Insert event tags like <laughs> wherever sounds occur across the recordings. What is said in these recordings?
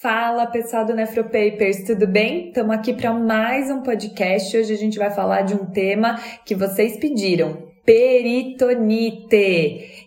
Fala pessoal do Nefropapers, tudo bem? Estamos aqui para mais um podcast. Hoje a gente vai falar de um tema que vocês pediram: peritonite.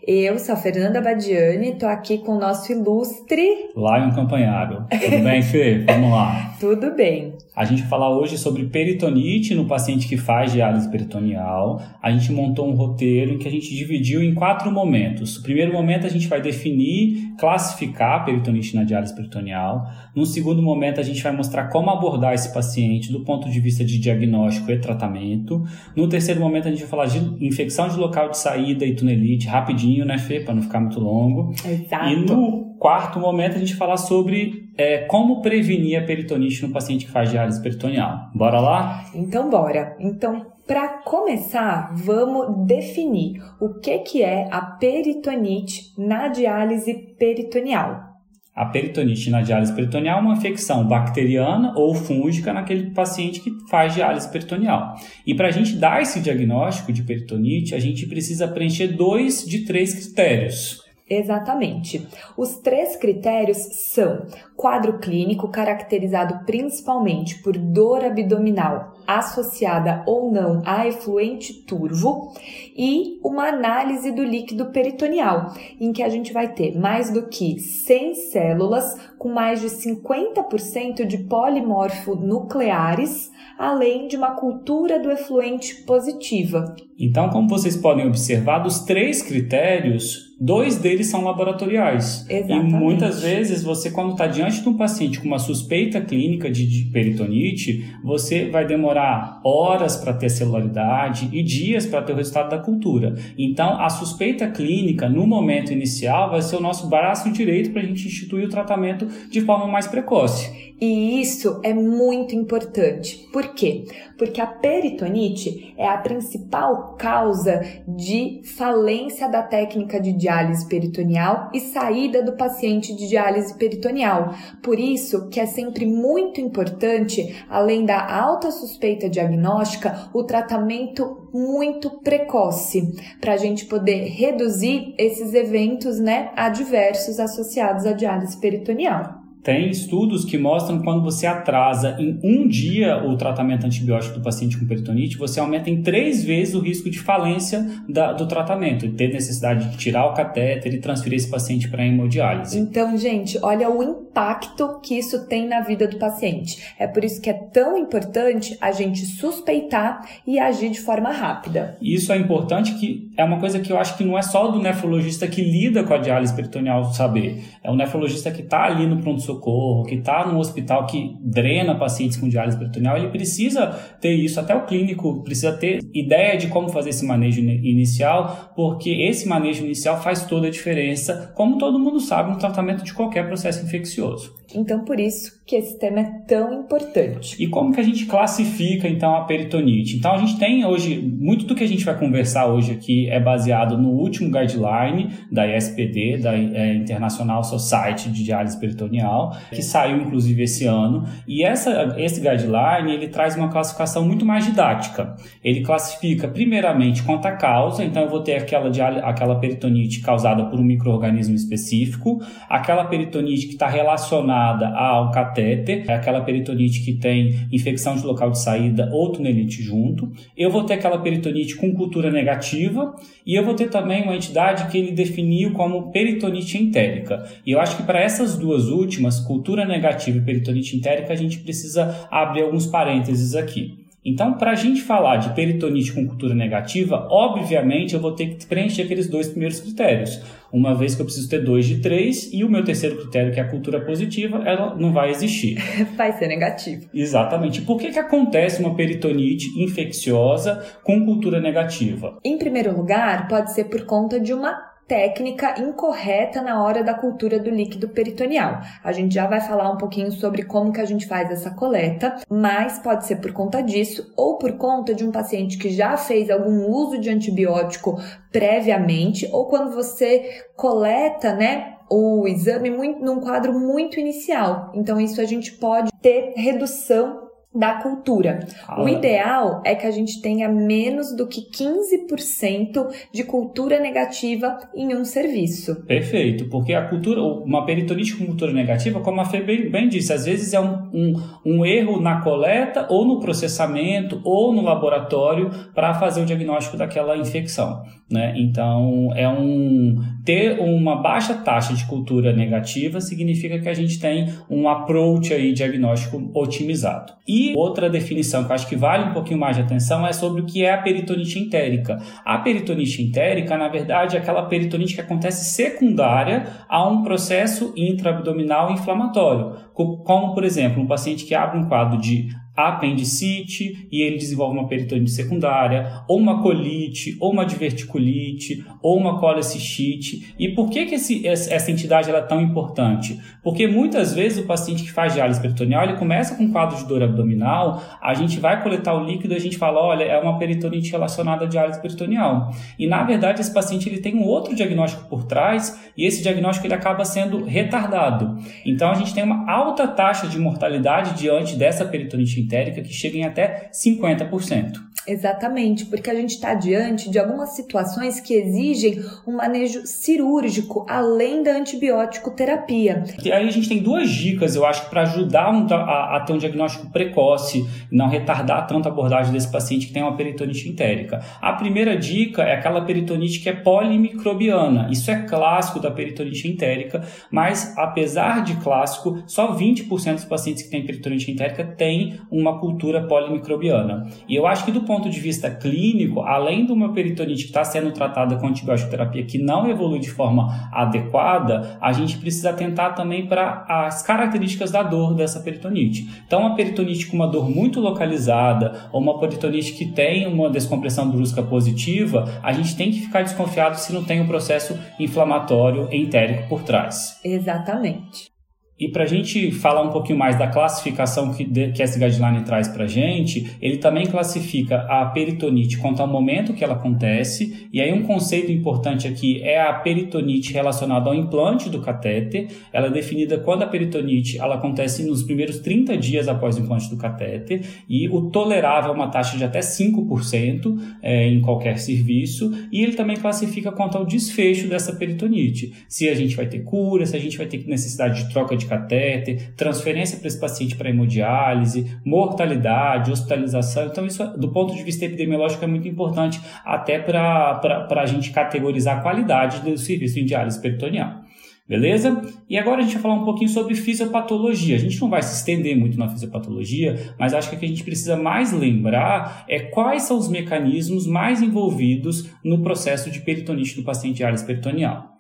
Eu sou a Fernanda Badiani, tô aqui com o nosso ilustre Lion Campanharo. Tudo bem, Fê? Vamos lá. <laughs> Tudo bem. A gente falar hoje sobre peritonite no paciente que faz diálise peritoneal. A gente montou um roteiro em que a gente dividiu em quatro momentos. No primeiro momento, a gente vai definir, classificar a peritonite na diálise peritoneal. No segundo momento, a gente vai mostrar como abordar esse paciente do ponto de vista de diagnóstico e tratamento. No terceiro momento, a gente vai falar de infecção de local de saída e tunelite, rapidinho, né, Fê, para não ficar muito longo. Exato. E no quarto momento, a gente falar sobre é, como prevenir a peritonite no paciente que faz diálise peritoneal. Bora lá? Então bora. Então, para começar, vamos definir o que que é a peritonite na diálise peritoneal. A peritonite na diálise peritoneal é uma infecção bacteriana ou fúngica naquele paciente que faz diálise peritoneal. E para a gente dar esse diagnóstico de peritonite, a gente precisa preencher dois de três critérios. Exatamente. Os três critérios são quadro clínico caracterizado principalmente por dor abdominal associada ou não a efluente turvo e uma análise do líquido peritoneal, em que a gente vai ter mais do que 100 células com mais de 50% de polimorfo nucleares, além de uma cultura do efluente positiva. Então, como vocês podem observar, dos três critérios, dois deles são laboratoriais. Exatamente. E muitas vezes você, quando está diante de um paciente com uma suspeita clínica de, peritonite, você vai demorar horas para ter celularidade e dias para ter o resultado da cultura. Então, a suspeita clínica, no momento inicial, vai ser o nosso braço direito para a gente instituir o tratamento de forma mais precoce. E isso é muito importante. Por quê? Porque a peritonite é a principal causa de falência da técnica de diálise peritoneal e saída do paciente de diálise peritoneal. Por isso que é sempre muito importante, além da alta suspeita diagnóstica, o tratamento muito precoce, para a gente poder reduzir esses eventos né, adversos associados à diálise peritoneal. Tem estudos que mostram que quando você atrasa em um dia o tratamento antibiótico do paciente com peritonite, você aumenta em três vezes o risco de falência da, do tratamento, ter necessidade de tirar o catéter e transferir esse paciente para hemodiálise. Então, gente, olha o impacto que isso tem na vida do paciente. É por isso que é tão importante a gente suspeitar e agir de forma rápida. Isso é importante que é uma coisa que eu acho que não é só do nefrologista que lida com a diálise peritoneal saber. É o nefrologista que está ali no pronto-socorro socorro que está num hospital que drena pacientes com diálise peritoneal, ele precisa ter isso. Até o clínico precisa ter ideia de como fazer esse manejo inicial, porque esse manejo inicial faz toda a diferença, como todo mundo sabe, no tratamento de qualquer processo infeccioso. Então, por isso que esse tema é tão importante. E como que a gente classifica, então, a peritonite? Então, a gente tem hoje, muito do que a gente vai conversar hoje aqui é baseado no último guideline da ISPD, da é, International Society de Diálise Peritoneal, que saiu, inclusive, esse ano. E essa, esse guideline, ele traz uma classificação muito mais didática. Ele classifica, primeiramente, quanto à causa. Então, eu vou ter aquela, aquela peritonite causada por um microorganismo específico, aquela peritonite que está relacionada ao catéter, é aquela peritonite que tem infecção de local de saída ou tunelite junto. Eu vou ter aquela peritonite com cultura negativa e eu vou ter também uma entidade que ele definiu como peritonite entérica. E eu acho que para essas duas últimas, cultura negativa e peritonite entérica, a gente precisa abrir alguns parênteses aqui. Então, para a gente falar de peritonite com cultura negativa, obviamente eu vou ter que preencher aqueles dois primeiros critérios. Uma vez que eu preciso ter dois de três, e o meu terceiro critério, que é a cultura positiva, ela não vai existir. <laughs> Vai ser negativo. Exatamente. Por que, que acontece uma peritonite infecciosa com cultura negativa? Em primeiro lugar, pode ser por conta de uma técnica incorreta na hora da cultura do líquido peritoneal. A gente já vai falar um pouquinho sobre como que a gente faz essa coleta, mas pode ser por conta disso ou por conta de um paciente que já fez algum uso de antibiótico previamente ou quando você coleta, né, o exame muito, num quadro muito inicial. Então isso a gente pode ter redução da cultura. Ah. O ideal é que a gente tenha menos do que 15% de cultura negativa em um serviço. Perfeito, porque a cultura, uma peritonite com cultura negativa, como a Fê bem, bem disse, às vezes é um, um, um erro na coleta ou no processamento ou no laboratório para fazer o diagnóstico daquela infecção. Né? Então, é um ter uma baixa taxa de cultura negativa significa que a gente tem um approach aí diagnóstico otimizado. E outra definição que eu acho que vale um pouquinho mais de atenção é sobre o que é a peritonite entérica. A peritonite entérica, na verdade, é aquela peritonite que acontece secundária a um processo intraabdominal inflamatório, como, por exemplo, um paciente que abre um quadro de apendicite e ele desenvolve uma peritonite secundária, ou uma colite, ou uma diverticulite, ou uma colecistite. E por que, que esse, essa entidade é tão importante? Porque muitas vezes o paciente que faz diálise peritoneal, ele começa com um quadro de dor abdominal, a gente vai coletar o líquido e a gente fala, olha, é uma peritonite relacionada à diálise peritoneal. E na verdade esse paciente ele tem um outro diagnóstico por trás e esse diagnóstico ele acaba sendo retardado. Então a gente tem uma alta taxa de mortalidade diante dessa peritonite que chega em até 50%. Exatamente, porque a gente está diante de algumas situações que exigem um manejo cirúrgico além da antibiótico terapia. E aí a gente tem duas dicas, eu acho, para ajudar a, a, ter um diagnóstico precoce não retardar tanto a abordagem desse paciente que tem uma peritonite entérica. A primeira dica é aquela peritonite que é polimicrobiana. Isso é clássico da peritonite entérica, mas apesar de clássico, só 20% dos pacientes que têm peritonite entérica têm uma cultura polimicrobiana. E eu acho que do ponto ponto de vista clínico, além de uma peritonite que está sendo tratada com antibiótico terapia que não evolui de forma adequada, a gente precisa atentar também para as características da dor dessa peritonite. Então, uma peritonite com uma dor muito localizada ou uma peritonite que tem uma descompressão brusca positiva, a gente tem que ficar desconfiado se não tem um processo inflamatório entérico por trás. Exatamente. E para a gente falar um pouquinho mais da classificação que, que esse guideline traz para a gente, ele também classifica a peritonite quanto ao momento que ela acontece, e aí um conceito importante aqui é a peritonite relacionada ao implante do catéter. Ela é definida quando a peritonite ela acontece nos primeiros 30 dias após o implante do catéter, e o tolerável é uma taxa de até 5% é, em qualquer serviço, e ele também classifica quanto ao desfecho dessa peritonite. Se a gente vai ter cura, se a gente vai ter necessidade de troca de de catéter, transferência para esse paciente para hemodiálise, mortalidade, hospitalização. Então, isso, do ponto de vista epidemiológico, é muito importante até para a gente categorizar a qualidade do serviço em diálise peritoneal. Beleza? E agora a gente vai falar um pouquinho sobre fisiopatologia. A gente não vai se estender muito na fisiopatologia, mas acho que o que a gente precisa mais lembrar é quais são os mecanismos mais envolvidos no processo de peritonite do paciente diálise peritoneal.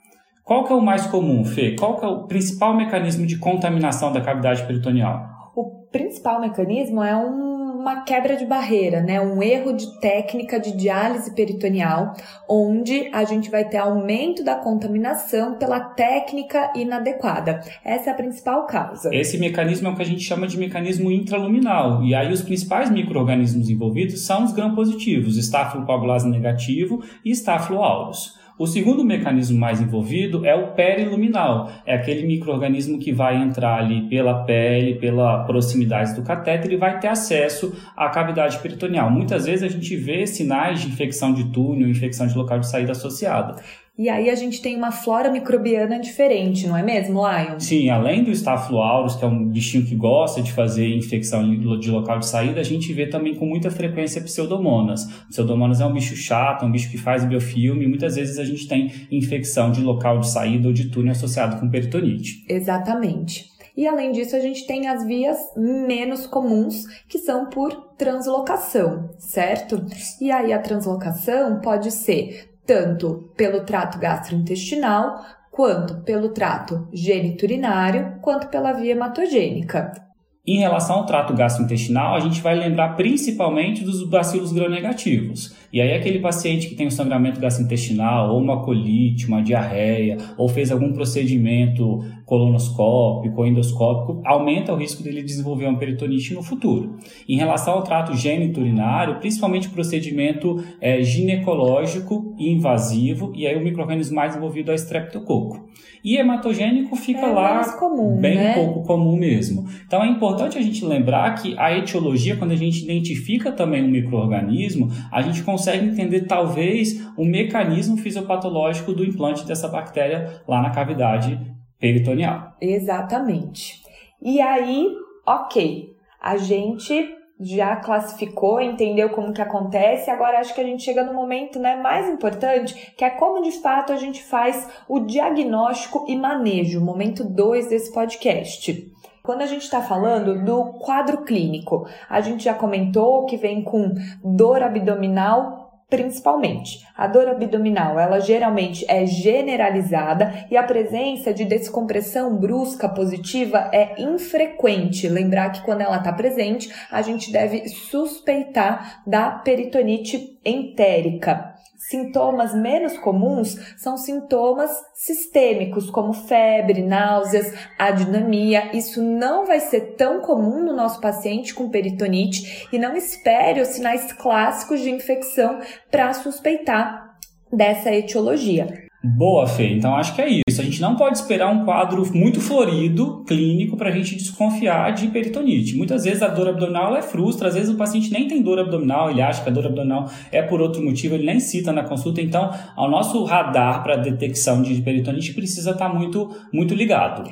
Qual que é o mais comum, Fê? Qual que é o principal mecanismo de contaminação da cavidade peritoneal? O principal mecanismo é um, uma quebra de barreira, né? Um erro de técnica de diálise peritoneal, onde a gente vai ter aumento da contaminação pela técnica inadequada. Essa é a principal causa. Esse mecanismo é o que a gente chama de mecanismo intraluminal. E aí os principais micro-organismos envolvidos são os gram-positivos, Staphylococcus negativo e Staphyloaureus. O segundo mecanismo mais envolvido é o periluminal, é aquele microorganismo que vai entrar ali pela pele, pela proximidade do catéter e vai ter acesso à cavidade peritoneal. Muitas vezes a gente vê sinais de infecção de túnel, infecção de local de saída associada. E aí a gente tem uma flora microbiana diferente, não é mesmo, Lion? Sim, além do Staphylococcus, que é um bichinho que gosta de fazer infecção de local de saída, a gente vê também com muita frequência pseudomonas. Pseudomonas é um bicho chato, é um bicho que faz biofilme, e muitas vezes a gente tem infecção de local de saída ou de túnel associado com peritonite. Exatamente. E além disso, a gente tem as vias menos comuns, que são por translocação, certo? E aí a translocação pode ser tanto pelo trato gastrointestinal, quanto pelo trato geniturinário, quanto pela via hematogênica. Em relação ao trato gastrointestinal, a gente vai lembrar principalmente dos bacilos gram-negativos. E aí aquele paciente que tem um sangramento gastrointestinal, ou uma colite, uma diarreia, ou fez algum procedimento colonoscópico ou endoscópico, aumenta o risco dele desenvolver uma peritonite no futuro. Em relação ao trato geniturinário, principalmente procedimento é, ginecológico e invasivo, e aí o microorganismo mais envolvido é o estreptococo. E hematogênico fica é lá comum, bem né? pouco comum mesmo. Então é importante importante a gente lembrar que a etiologia, quando a gente identifica também um microorganismo, a gente consegue entender talvez o mecanismo fisiopatológico do implante dessa bactéria lá na cavidade peritoneal. Exatamente. E aí, ok, a gente já classificou, entendeu como que acontece, agora acho que a gente chega no momento né, mais importante, que é como de fato a gente faz o diagnóstico e manejo, momento 2 desse podcast. Quando a gente está falando do quadro clínico, a gente já comentou que vem com dor abdominal principalmente. A dor abdominal, ela geralmente é generalizada e a presença de descompressão brusca positiva é infrequente. Lembrar que quando ela está presente, a gente deve suspeitar da peritonite entérica. Sintomas menos comuns são sintomas sistêmicos, como febre, náuseas, adinamia. Isso não vai ser tão comum no nosso paciente com peritonite e não espere os sinais clássicos de infecção para suspeitar dessa etiologia. Boa, Fê. Então acho que é isso. A gente não pode esperar um quadro muito florido, clínico, para a gente desconfiar de peritonite. Muitas vezes a dor abdominal é frustra, às vezes o paciente nem tem dor abdominal, ele acha que a dor abdominal é por outro motivo, ele nem cita na consulta. Então, o nosso radar para detecção de peritonite precisa estar tá muito, muito ligado.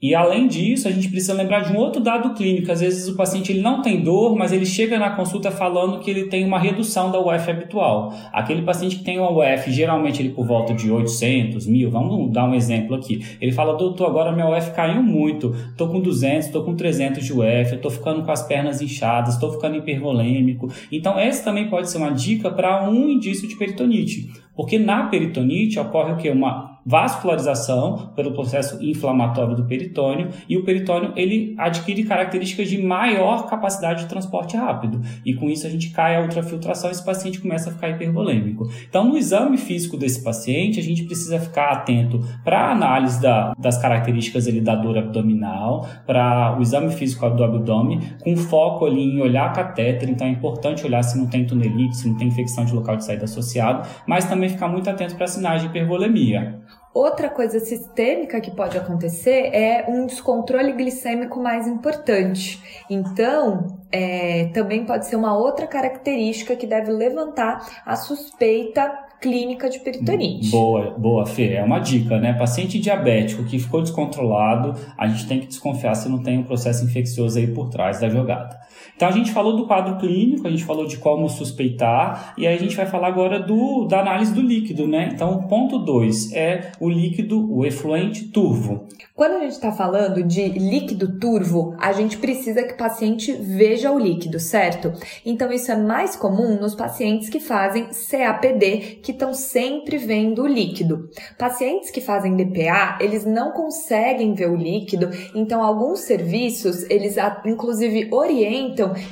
E além disso, a gente precisa lembrar de um outro dado clínico. Às vezes o paciente ele não tem dor, mas ele chega na consulta falando que ele tem uma redução da UF habitual. Aquele paciente que tem uma UF, geralmente ele por volta de 800, 1000, vamos dar um exemplo aqui. Ele fala, doutor, agora minha UF caiu muito, tô com 200, tô com 300 de UF, eu ficando com as pernas inchadas, tô ficando hipervolêmico. Então essa também pode ser uma dica para um indício de peritonite. Porque na peritonite ocorre o que? Uma vascularização pelo processo inflamatório do peritônio e o peritônio ele adquire características de maior capacidade de transporte rápido e com isso a gente cai a ultrafiltração e esse paciente começa a ficar hipervolêmico. Então no exame físico desse paciente a gente precisa ficar atento para a análise da, das características ali da dor abdominal, para o exame físico do abdômen com foco ali em olhar a catéter, então é importante olhar se não tem tunelite, se não tem infecção de local de saída associado, mas também também ficar muito atento para sinais de hipervolemia. Outra coisa sistêmica que pode acontecer é um descontrole glicêmico mais importante. Então, é, também pode ser uma outra característica que deve levantar a suspeita clínica de peritonite. Boa, boa, Fê. É uma dica, né? Paciente diabético que ficou descontrolado, a gente tem que desconfiar se não tem um processo infeccioso aí por trás da jogada. Então a gente falou do quadro clínico, a gente falou de como suspeitar, e aí a gente vai falar agora do, da análise do líquido, né? Então, ponto 2 é o líquido, o efluente turvo. Quando a gente está falando de líquido turvo, a gente precisa que o paciente veja o líquido, certo? Então, isso é mais comum nos pacientes que fazem CAPD, que estão sempre vendo o líquido. Pacientes que fazem DPA, eles não conseguem ver o líquido, então alguns serviços, eles inclusive orientam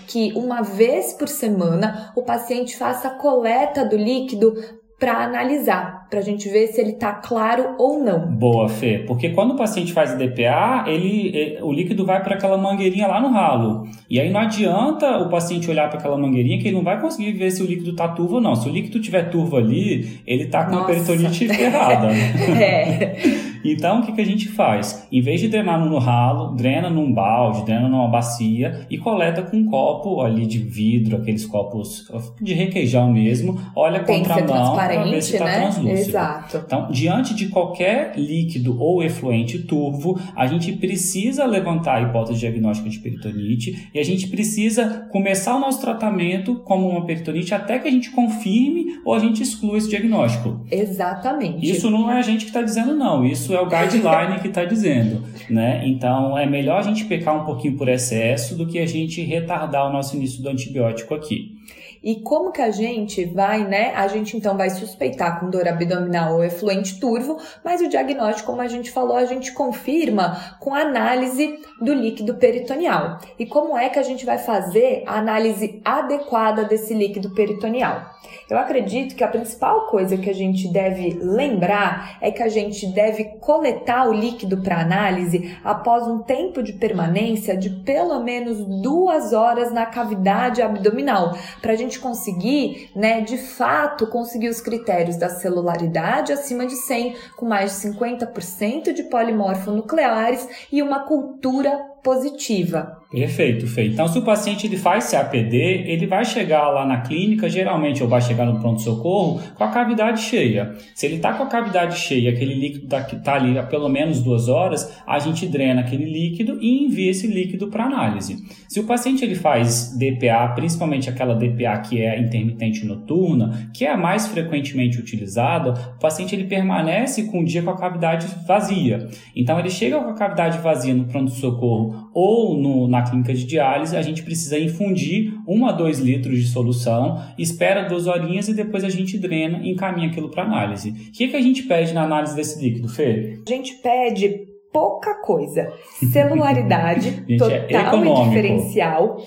que uma vez por semana o paciente faça a coleta do líquido para analisar, para a gente ver se ele está claro ou não. Boa, Fê, porque quando o paciente faz DPA, ele, o líquido vai para aquela mangueirinha lá no ralo. E aí não adianta o paciente olhar para aquela mangueirinha que ele não vai conseguir ver se o líquido está turvo ou não. Se o líquido tiver turvo ali, ele está com Nossa. a peritonite errada. <laughs> é. <laughs> Então, o que, que a gente faz? Em vez de drenar no ralo, drena num balde, drena numa bacia e coleta com um copo ali de vidro, aqueles copos de requeijão mesmo, olha Tem contra a mão para ver se está né? translúcido. Exato. Então, diante de qualquer líquido ou efluente turvo, a gente precisa levantar a hipótese diagnóstica de peritonite e a gente precisa começar o nosso tratamento como uma peritonite até que a gente confirme ou a gente exclua esse diagnóstico. Exatamente. Isso não é a gente que está dizendo, não. Isso é o guideline que está dizendo, né? Então, é melhor a gente pecar um pouquinho por excesso do que a gente retardar o nosso início do antibiótico aqui. E como que a gente vai, né? A gente então vai suspeitar com dor abdominal ou efluente turvo, mas o diagnóstico, como a gente falou, a gente confirma com análise do líquido peritoneal. E como é que a gente vai fazer a análise adequada desse líquido peritoneal? Eu acredito que a principal coisa que a gente deve lembrar é que a gente deve coletar o líquido para análise após um tempo de permanência de pelo menos duas horas na cavidade abdominal, para a gente conseguir, né, de fato, conseguir os critérios da celularidade acima de 100, com mais de 50% de polimorfonucleares e uma cultura positiva. Perfeito, Fê. Então, se o paciente ele faz CAPD, ele vai chegar lá na clínica, geralmente, ou vai chegar no pronto-socorro, com a cavidade cheia. Se ele está com a cavidade cheia, aquele líquido está ali há pelo menos duas horas, a gente drena aquele líquido e envia esse líquido para análise. Se o paciente ele faz DPA, principalmente aquela DPA que é intermitente noturna, que é a mais frequentemente utilizada, o paciente ele permanece com o dia com a cavidade vazia. Então, ele chega com a cavidade vazia no pronto-socorro ou no, na clínica de diálise, a gente precisa infundir 1 a 2 litros de solução, espera duas horinhas e depois a gente drena e encaminha aquilo para análise. O que, que a gente pede na análise desse líquido, Fê? A gente pede pouca coisa. Celularidade <laughs> é total é e diferencial,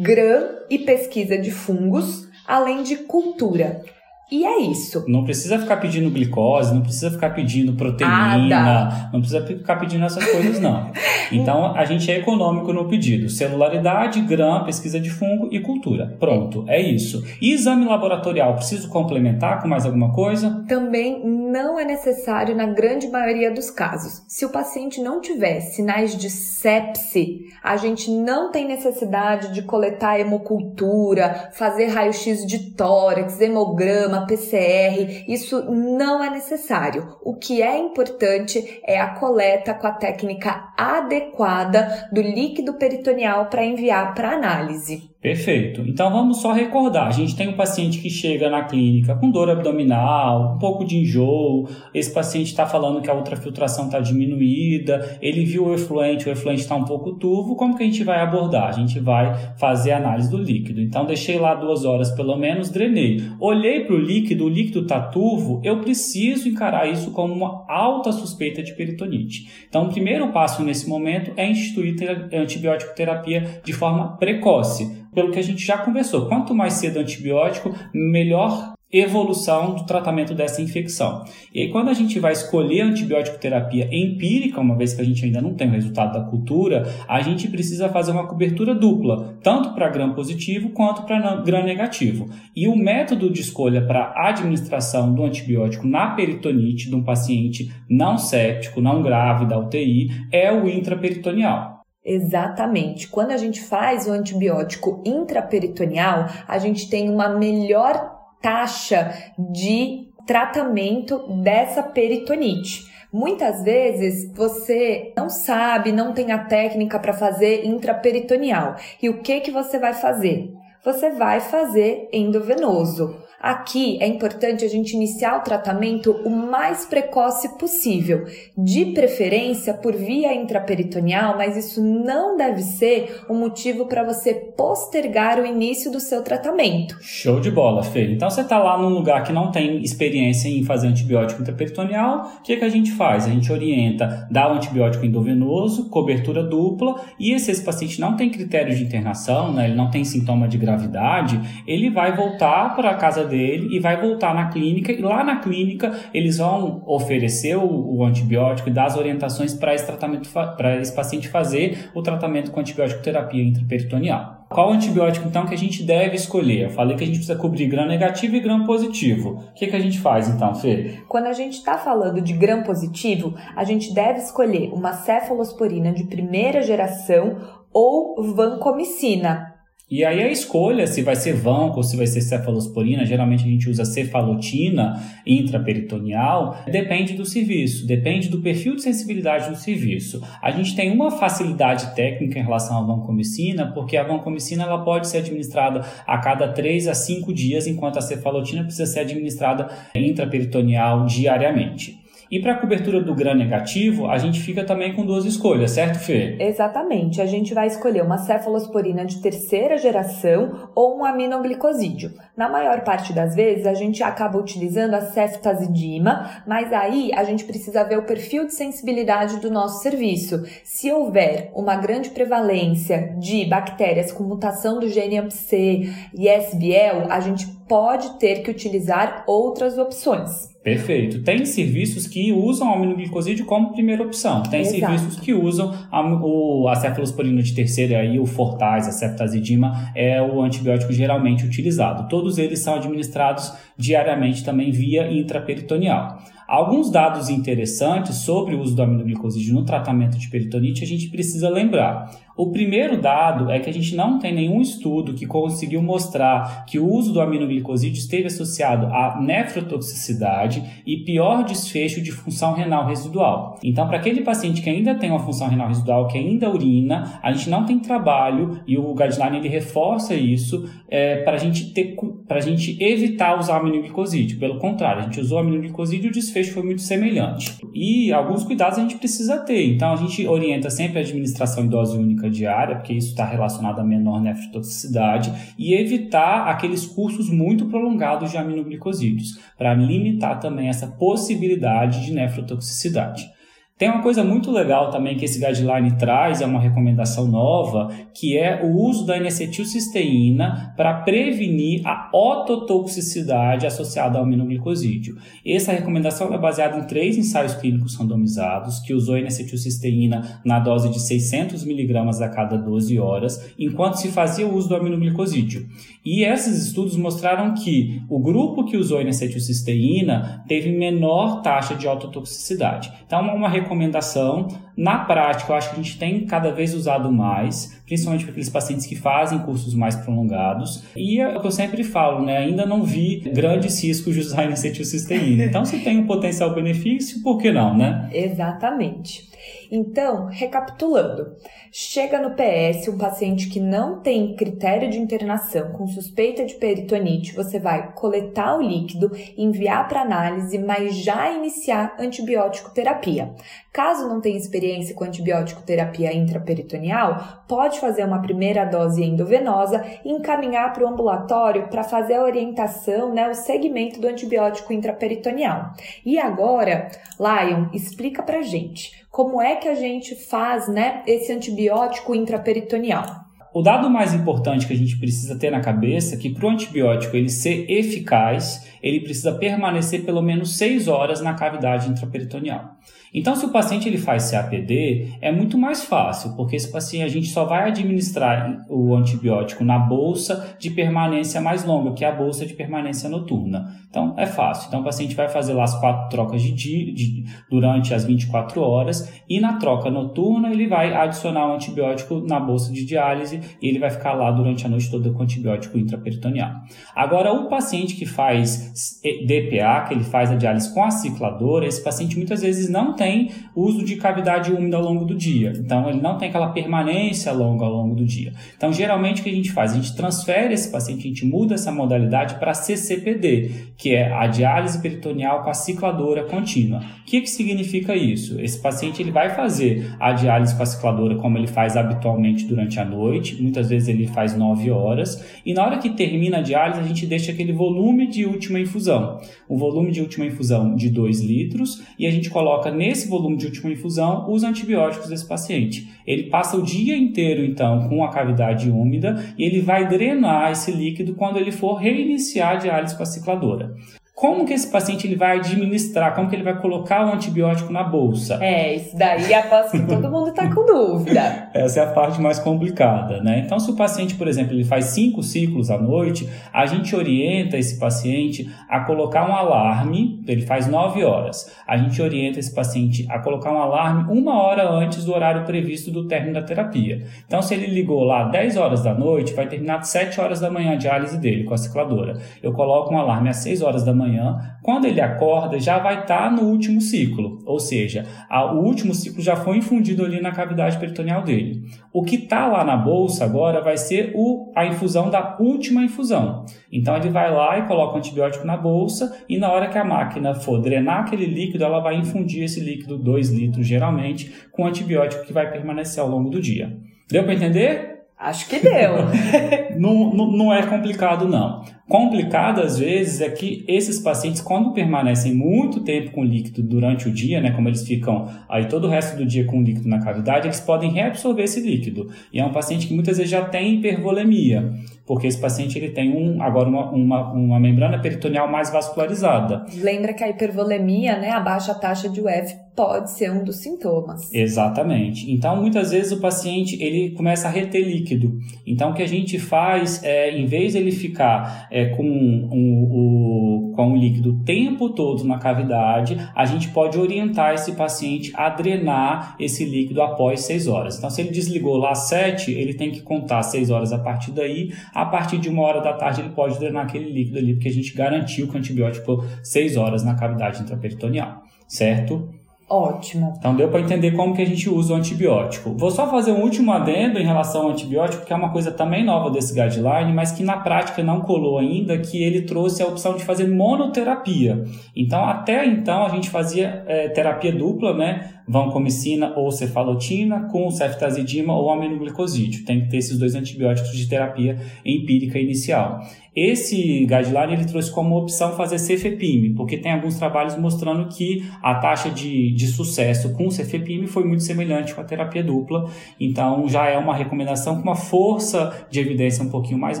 GRAM e pesquisa de fungos, além de cultura. E é isso. Não precisa ficar pedindo glicose, não precisa ficar pedindo proteína, ah, não precisa ficar pedindo essas coisas, não. <laughs> Então, a gente é econômico no pedido. Celularidade, GRAM, pesquisa de fungo e cultura. Pronto, é isso. E exame laboratorial, preciso complementar com mais alguma coisa? Também não é necessário na grande maioria dos casos. Se o paciente não tiver sinais de sepse, a gente não tem necessidade de coletar hemocultura, fazer raio-x de tórax, hemograma, PCR, isso não é necessário. O que é importante é a coleta com a técnica adequada do líquido peritoneal para enviar para análise. Perfeito. Então vamos só recordar. A gente tem um paciente que chega na clínica com dor abdominal, um pouco de enjoo. Esse paciente está falando que a ultrafiltração está diminuída. Ele viu o efluente, o efluente está um pouco turvo. Como que a gente vai abordar? A gente vai fazer a análise do líquido. Então deixei lá duas horas pelo menos, drenei. Olhei para o líquido, o líquido está turvo. Eu preciso encarar isso como uma alta suspeita de peritonite. Então o primeiro passo nesse momento é instituir antibiótico terapia de forma precoce pelo que a gente já conversou. Quanto mais cedo antibiótico, melhor evolução do tratamento dessa infecção. E aí, quando a gente vai escolher antibiótico terapia empírica, uma vez que a gente ainda não tem o resultado da cultura, a gente precisa fazer uma cobertura dupla, tanto para gram positivo quanto para gram negativo. E o método de escolha para administração do antibiótico na peritonite de um paciente não séptico, não grave da UTI, é o intraperitoneal. Exatamente. Quando a gente faz o antibiótico intraperitoneal, a gente tem uma melhor taxa de tratamento dessa peritonite. Muitas vezes você não sabe, não tem a técnica para fazer intraperitoneal. E o que que você vai fazer? Você vai fazer endovenoso. Aqui é importante a gente iniciar o tratamento o mais precoce possível, de preferência por via intraperitoneal, mas isso não deve ser um motivo para você postergar o início do seu tratamento. Show de bola, Fê. Então você está lá num lugar que não tem experiência em fazer antibiótico intraperitoneal, o que, que a gente faz? A gente orienta, dá o antibiótico endovenoso, cobertura dupla, e se esse paciente não tem critério de internação, né, ele não tem sintoma de gravidade, ele vai voltar para a casa dele e vai voltar na clínica. E lá na clínica eles vão oferecer o, o antibiótico e dar as orientações para esse tratamento, para esse paciente fazer o tratamento com antibiótico terapia intraperitoneal. Qual antibiótico então que a gente deve escolher? Eu falei que a gente precisa cobrir gram negativo e gram positivo. O que, que a gente faz então, Fê? Quando a gente está falando de gram positivo, a gente deve escolher uma cefalosporina de primeira geração ou vancomicina. E aí a escolha se vai ser vanco ou se vai ser cefalosporina, geralmente a gente usa cefalotina intraperitoneal, depende do serviço, depende do perfil de sensibilidade do serviço. A gente tem uma facilidade técnica em relação à vancomicina, porque a vancomicina ela pode ser administrada a cada 3 a 5 dias, enquanto a cefalotina precisa ser administrada intraperitoneal diariamente. E para a cobertura do gram negativo, a gente fica também com duas escolhas, certo, Fê? Exatamente. A gente vai escolher uma cefalosporina de terceira geração ou um aminoglicosídeo. Na maior parte das vezes, a gente acaba utilizando a ceftazidima, mas aí a gente precisa ver o perfil de sensibilidade do nosso serviço. Se houver uma grande prevalência de bactérias com mutação do gene AMP-C e SBL, a gente pode ter que utilizar outras opções. Perfeito. Tem serviços que usam o aminoglicosídeo como primeira opção. Tem Exato. serviços que usam a, o, a cefalosporina de terceira e o Fortais, a ceftazidima, é o antibiótico geralmente utilizado. Todos eles são administrados diariamente também via intraperitoneal. Alguns dados interessantes sobre o uso do aminoglicosídeo no tratamento de peritonite a gente precisa lembrar. O primeiro dado é que a gente não tem nenhum estudo que conseguiu mostrar que o uso do aminoglicosídeo esteve associado a nefrotoxicidade e pior desfecho de função renal residual. Então, para aquele paciente que ainda tem uma função renal residual, que ainda urina, a gente não tem trabalho e o guideline ele reforça isso é, para a gente ter, para a gente evitar usar aminoglicosídeo. Pelo contrário, a gente usou aminoglicosídeo e o desfecho foi muito semelhante. E alguns cuidados a gente precisa ter. Então, a gente orienta sempre a administração em dose única diária, porque isso está relacionado a menor nefrotoxicidade, e evitar aqueles cursos muito prolongados de aminoglicosídeos, para limitar também essa possibilidade de nefrotoxicidade. Tem uma coisa muito legal também que esse guideline traz, é uma recomendação nova, que é o uso da N-acetilcisteína para prevenir a ototoxicidade associada ao aminoglicosídeo. Essa recomendação é baseada em três ensaios clínicos randomizados, que usou N-acetilcisteína na dose de 600 mg a cada 12 horas, enquanto se fazia o uso do aminoglicosídeo. E esses estudos mostraram que o grupo que usou N-acetilcisteína teve menor taxa de ototoxicidade. Então, uma recomendação recomendação. Na prática, eu acho que a gente tem cada vez usado mais, principalmente para aqueles pacientes que fazem cursos mais prolongados. E é o que eu sempre falo, né? Ainda não vi grandes riscos de usar <laughs> N-acetilcisteína. Então, se tem um potencial benefício, por que não, né? Exatamente. Então, recapitulando, chega no PS um paciente que não tem critério de internação com suspeita de peritonite, você vai coletar o líquido, enviar para análise, mas já iniciar antibiótico terapia. Caso não tenha experiência com antibiótico terapia intraperitoneal, pode fazer uma primeira dose endovenosa e encaminhar para o ambulatório para fazer a orientação, né, o segmento do antibiótico intraperitoneal. E agora, Lion, explica pra gente como é que a gente faz né, esse antibiótico intraperitoneal? O dado mais importante que a gente precisa ter na cabeça é que para o antibiótico ele ser eficaz, ele precisa permanecer pelo menos 6 horas na cavidade intraperitoneal. Então, se o paciente ele faz CAPD, é muito mais fácil, porque esse paciente a gente só vai administrar o antibiótico na bolsa de permanência mais longa, que é a bolsa de permanência noturna. Então, é fácil. Então, o paciente vai fazer lá as quatro trocas de dia, de, durante as 24 horas e na troca noturna ele vai adicionar o antibiótico na bolsa de diálise e ele vai ficar lá durante a noite toda com antibiótico intraperitoneal. Agora, o paciente que faz DPA, que ele faz a diálise com a cicladora, esse paciente muitas vezes não tem uso de cavidade úmida ao longo do dia. Então, ele não tem aquela permanência longa ao longo do dia. Então, geralmente, o que a gente faz? A gente transfere esse paciente, a gente muda essa modalidade para CCPD, que é a diálise peritoneal com a cicladora contínua. O que, que significa isso? Esse paciente ele vai fazer a diálise com a cicladora como ele faz habitualmente durante a noite, muitas vezes ele faz 9 horas, e na hora que termina a diálise, a gente deixa aquele volume de última infusão. O volume de última infusão de 2 litros, e a gente coloca nesse volume de última infusão os antibióticos desse paciente. Ele passa o dia inteiro, então, com a cavidade úmida e ele vai drenar esse líquido quando ele for reiniciar a diálise com a cicladora. Como que esse paciente ele vai administrar, como que ele vai colocar o antibiótico na bolsa? É, isso daí aposto que todo mundo está com dúvida. <laughs> Essa é a parte mais complicada, né? Então, se o paciente, por exemplo, ele faz cinco ciclos à noite, a gente orienta esse paciente a colocar um alarme, ele faz nove horas. A gente orienta esse paciente a colocar um alarme uma hora antes do horário previsto do término da terapia. Então, se ele ligou lá 10 horas da noite, vai terminar 7 horas da manhã a diálise dele com a cicladora. Eu coloco um alarme às 6 horas da manhã manhã, quando ele acorda, já vai estar tá no último ciclo, ou seja, a, o último ciclo já foi infundido ali na cavidade peritoneal dele. O que está lá na bolsa agora vai ser o, a infusão da última infusão. Então ele vai lá e coloca o antibiótico na bolsa e na hora que a máquina for drenar aquele líquido, ela vai infundir esse líquido, 2 litros geralmente, com antibiótico que vai permanecer ao longo do dia. Deu para entender? Acho que deu. <laughs> não, não, é complicado, não. Complicado, às vezes, é que esses pacientes, quando permanecem muito tempo com líquido durante o dia, né, como eles ficam aí todo o resto do dia com líquido na cavidade, eles podem reabsorver esse líquido. E é um paciente que muitas vezes já tem hipervolemia, porque esse paciente ele tem um, agora uma, uma, uma membrana peritoneal mais vascularizada. Lembra que a hipervolemia, né, a baixa taxa de UF, pode ser um dos sintomas. Exatamente. Então, muitas vezes o paciente ele começa a reter líquido. Então, o que a gente faz é, em vez de ele ficar é, com, um, com líquido o tempo todo na cavidade, a gente pode orientar esse paciente a drenar esse líquido após 6 horas. Então, se ele desligou lá às 7, ele tem que contar 6 horas a partir daí. A partir de uma hora da tarde, ele pode drenar aquele líquido ali, porque a gente garantiu que o antibiótico ficou 6 horas na cavidade intraperitoneal, certo? Ótimo. Então deu para entender como que a gente usa o antibiótico. Vou só fazer um último adendo em relação ao antibiótico, que é uma coisa também nova desse guideline, mas que na prática não colou ainda, que ele trouxe a opção de fazer monoterapia. Então até então a gente fazia é, terapia dupla, né? Vancomicina ou cefalotina com ceftazidima ou aminoglicosídeo. Tem que ter esses dois antibióticos de terapia empírica inicial. Esse guideline ele trouxe como opção fazer cefepime, porque tem alguns trabalhos mostrando que a taxa de, de sucesso com cefepime foi muito semelhante com a terapia dupla. Então já é uma recomendação com uma força de evidência um pouquinho mais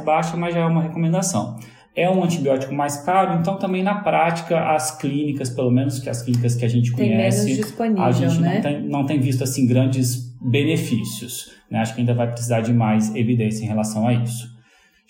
baixa, mas já é uma recomendação é um antibiótico mais caro, então também na prática as clínicas, pelo menos que as clínicas que a gente tem conhece, a gente né? não, tem, não tem visto assim grandes benefícios. Né? Acho que ainda vai precisar de mais evidência em relação a isso.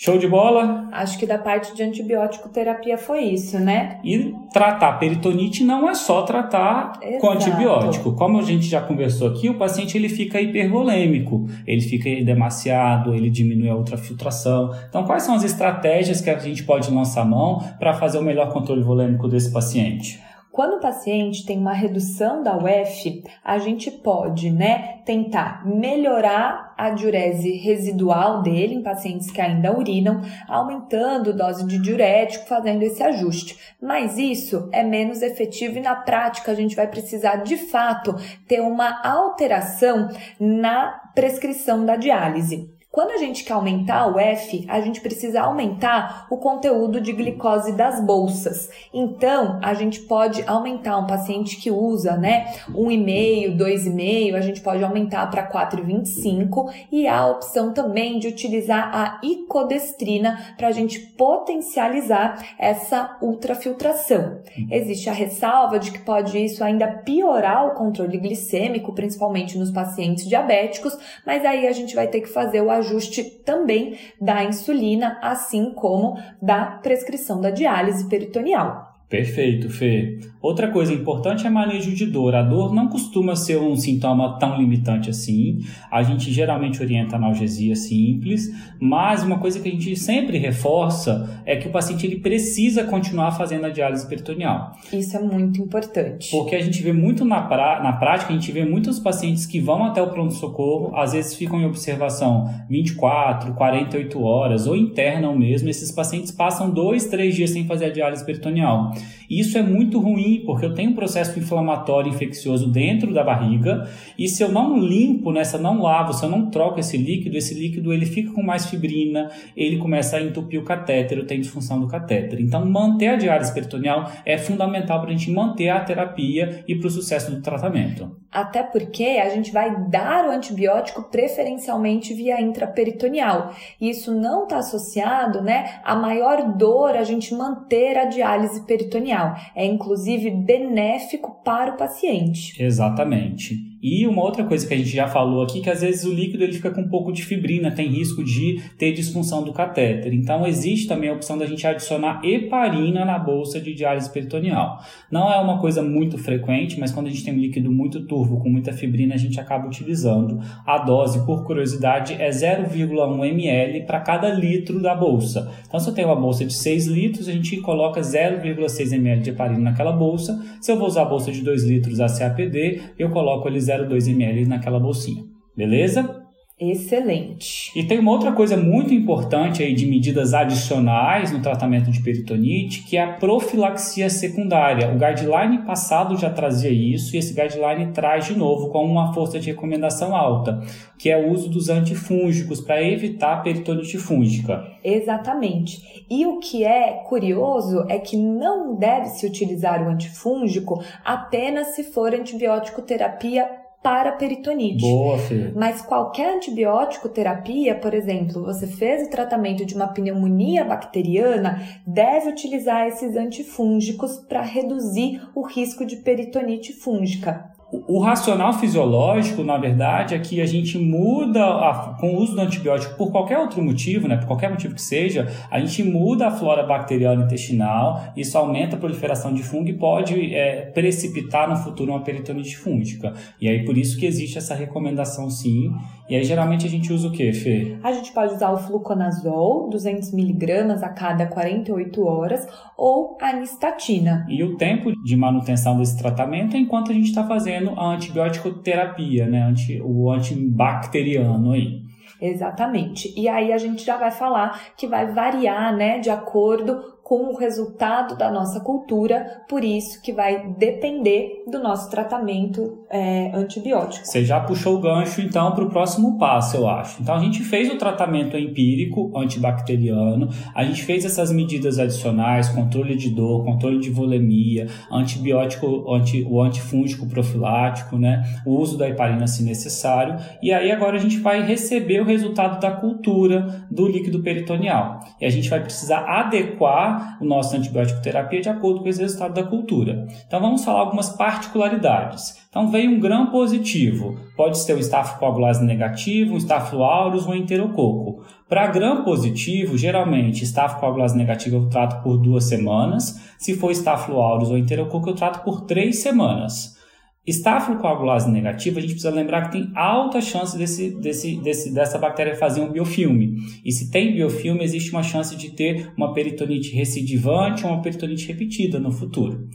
Show de bola? Acho que da parte de antibiótico terapia foi isso, né? E tratar peritonite não é só tratar Exato. com antibiótico. Como a gente já conversou aqui, o paciente ele fica hipervolêmico, ele fica demasiado, ele diminui a ultrafiltração. Então, quais são as estratégias que a gente pode lançar mão para fazer o melhor controle volêmico desse paciente? Quando o paciente tem uma redução da UF, a gente pode, né, tentar melhorar a diurese residual dele em pacientes que ainda urinam, aumentando dose de diurético, fazendo esse ajuste. Mas isso é menos efetivo e na prática a gente vai precisar de fato ter uma alteração na prescrição da diálise. Quando a gente quer aumentar o F, a gente precisa aumentar o conteúdo de glicose das bolsas. Então, a gente pode aumentar um paciente que usa, né, 1,5, 2,5, a gente pode aumentar para 4,25 e há a opção também de utilizar a icodestrina para a gente potencializar essa ultrafiltração. Existe a ressalva de que pode isso ainda piorar o controle glicêmico, principalmente nos pacientes diabéticos, mas aí a gente vai ter que fazer o ajuste também da insulina, assim como da prescrição da diálise peritoneal. Perfeito, Fê. Outra coisa importante é manejo de dor. A dor não costuma ser um sintoma tão limitante assim. A gente geralmente orienta analgesia simples, mas uma coisa que a gente sempre reforça é que o paciente ele precisa continuar fazendo a diálise peritoneal. Isso é muito importante. Porque a gente vê muito na, pra... na prática, a gente vê muitos pacientes que vão até o pronto-socorro, às vezes ficam em observação 24, 48 horas, ou internam mesmo. Esses pacientes passam dois, três dias sem fazer a diálise peritoneal. Isso é muito ruim, porque eu tenho um processo inflamatório infeccioso dentro da barriga, e se eu não limpo, nessa né, não lavo, se eu não troco esse líquido, esse líquido ele fica com mais fibrina, ele começa a entupir o catéter, tem disfunção do catéter. Então, manter a diálise peritoneal é fundamental para a gente manter a terapia e para o sucesso do tratamento. Até porque a gente vai dar o antibiótico preferencialmente via intraperitoneal. E isso não está associado, né, a maior dor a gente manter a diálise peritoneal. É inclusive benéfico para o paciente. Exatamente. E uma outra coisa que a gente já falou aqui, que às vezes o líquido ele fica com um pouco de fibrina, tem risco de ter disfunção do catéter. Então existe também a opção da gente adicionar heparina na bolsa de diálise peritoneal. Não é uma coisa muito frequente, mas quando a gente tem um líquido muito turvo, com muita fibrina, a gente acaba utilizando. A dose, por curiosidade, é 0,1 ml para cada litro da bolsa. Então se eu tenho uma bolsa de 6 litros, a gente coloca 0,6 ml de heparina naquela bolsa. Se eu vou usar a bolsa de 2 litros ACAPD, eu coloco ali 0,2 ml naquela bolsinha. Beleza? Excelente. E tem uma outra coisa muito importante aí de medidas adicionais no tratamento de peritonite, que é a profilaxia secundária. O guideline passado já trazia isso e esse guideline traz de novo com uma força de recomendação alta, que é o uso dos antifúngicos para evitar a peritonite fúngica. Exatamente. E o que é curioso é que não deve se utilizar o antifúngico apenas se for antibiótico terapia para peritonite. Boa, Fê. Mas qualquer antibiótico terapia, por exemplo, você fez o tratamento de uma pneumonia bacteriana, deve utilizar esses antifúngicos para reduzir o risco de peritonite fúngica. O racional fisiológico, na verdade, é que a gente muda, a, com o uso do antibiótico por qualquer outro motivo, né, por qualquer motivo que seja, a gente muda a flora bacteriana intestinal, isso aumenta a proliferação de fungo e pode é, precipitar no futuro uma peritonite fúngica. E aí por isso que existe essa recomendação sim. E aí geralmente a gente usa o que, Fê? A gente pode usar o fluconazol, 200mg a cada 48 horas, ou a anistatina. E o tempo de manutenção desse tratamento é enquanto a gente está fazendo a antibiótico terapia, né? Anti, o antibacteriano aí. Exatamente. E aí a gente já vai falar que vai variar, né, de acordo com o resultado da nossa cultura, por isso que vai depender do nosso tratamento é, antibiótico. Você já puxou o gancho então para o próximo passo, eu acho. Então a gente fez o tratamento empírico antibacteriano, a gente fez essas medidas adicionais, controle de dor, controle de volemia, antibiótico, anti, o antifúngico profilático, né? O uso da heparina se necessário. E aí agora a gente vai receber o resultado da cultura do líquido peritoneal. E a gente vai precisar adequar o nosso antibiótico terapia de acordo com esse resultado da cultura. Então vamos falar algumas particularidades. Então veio um gram positivo, pode ser o estafilocoagulase negativo, um estafilo aureus ou um enterococo. Para gram positivo, geralmente estafilocoagulase negativo eu trato por duas semanas, se for estafilo aureus ou enterococo eu trato por três semanas. Estafilocoagulase negativa, a gente precisa lembrar que tem alta chance desse, desse, desse, dessa bactéria fazer um biofilme. E se tem biofilme, existe uma chance de ter uma peritonite recidivante ou uma peritonite repetida no futuro.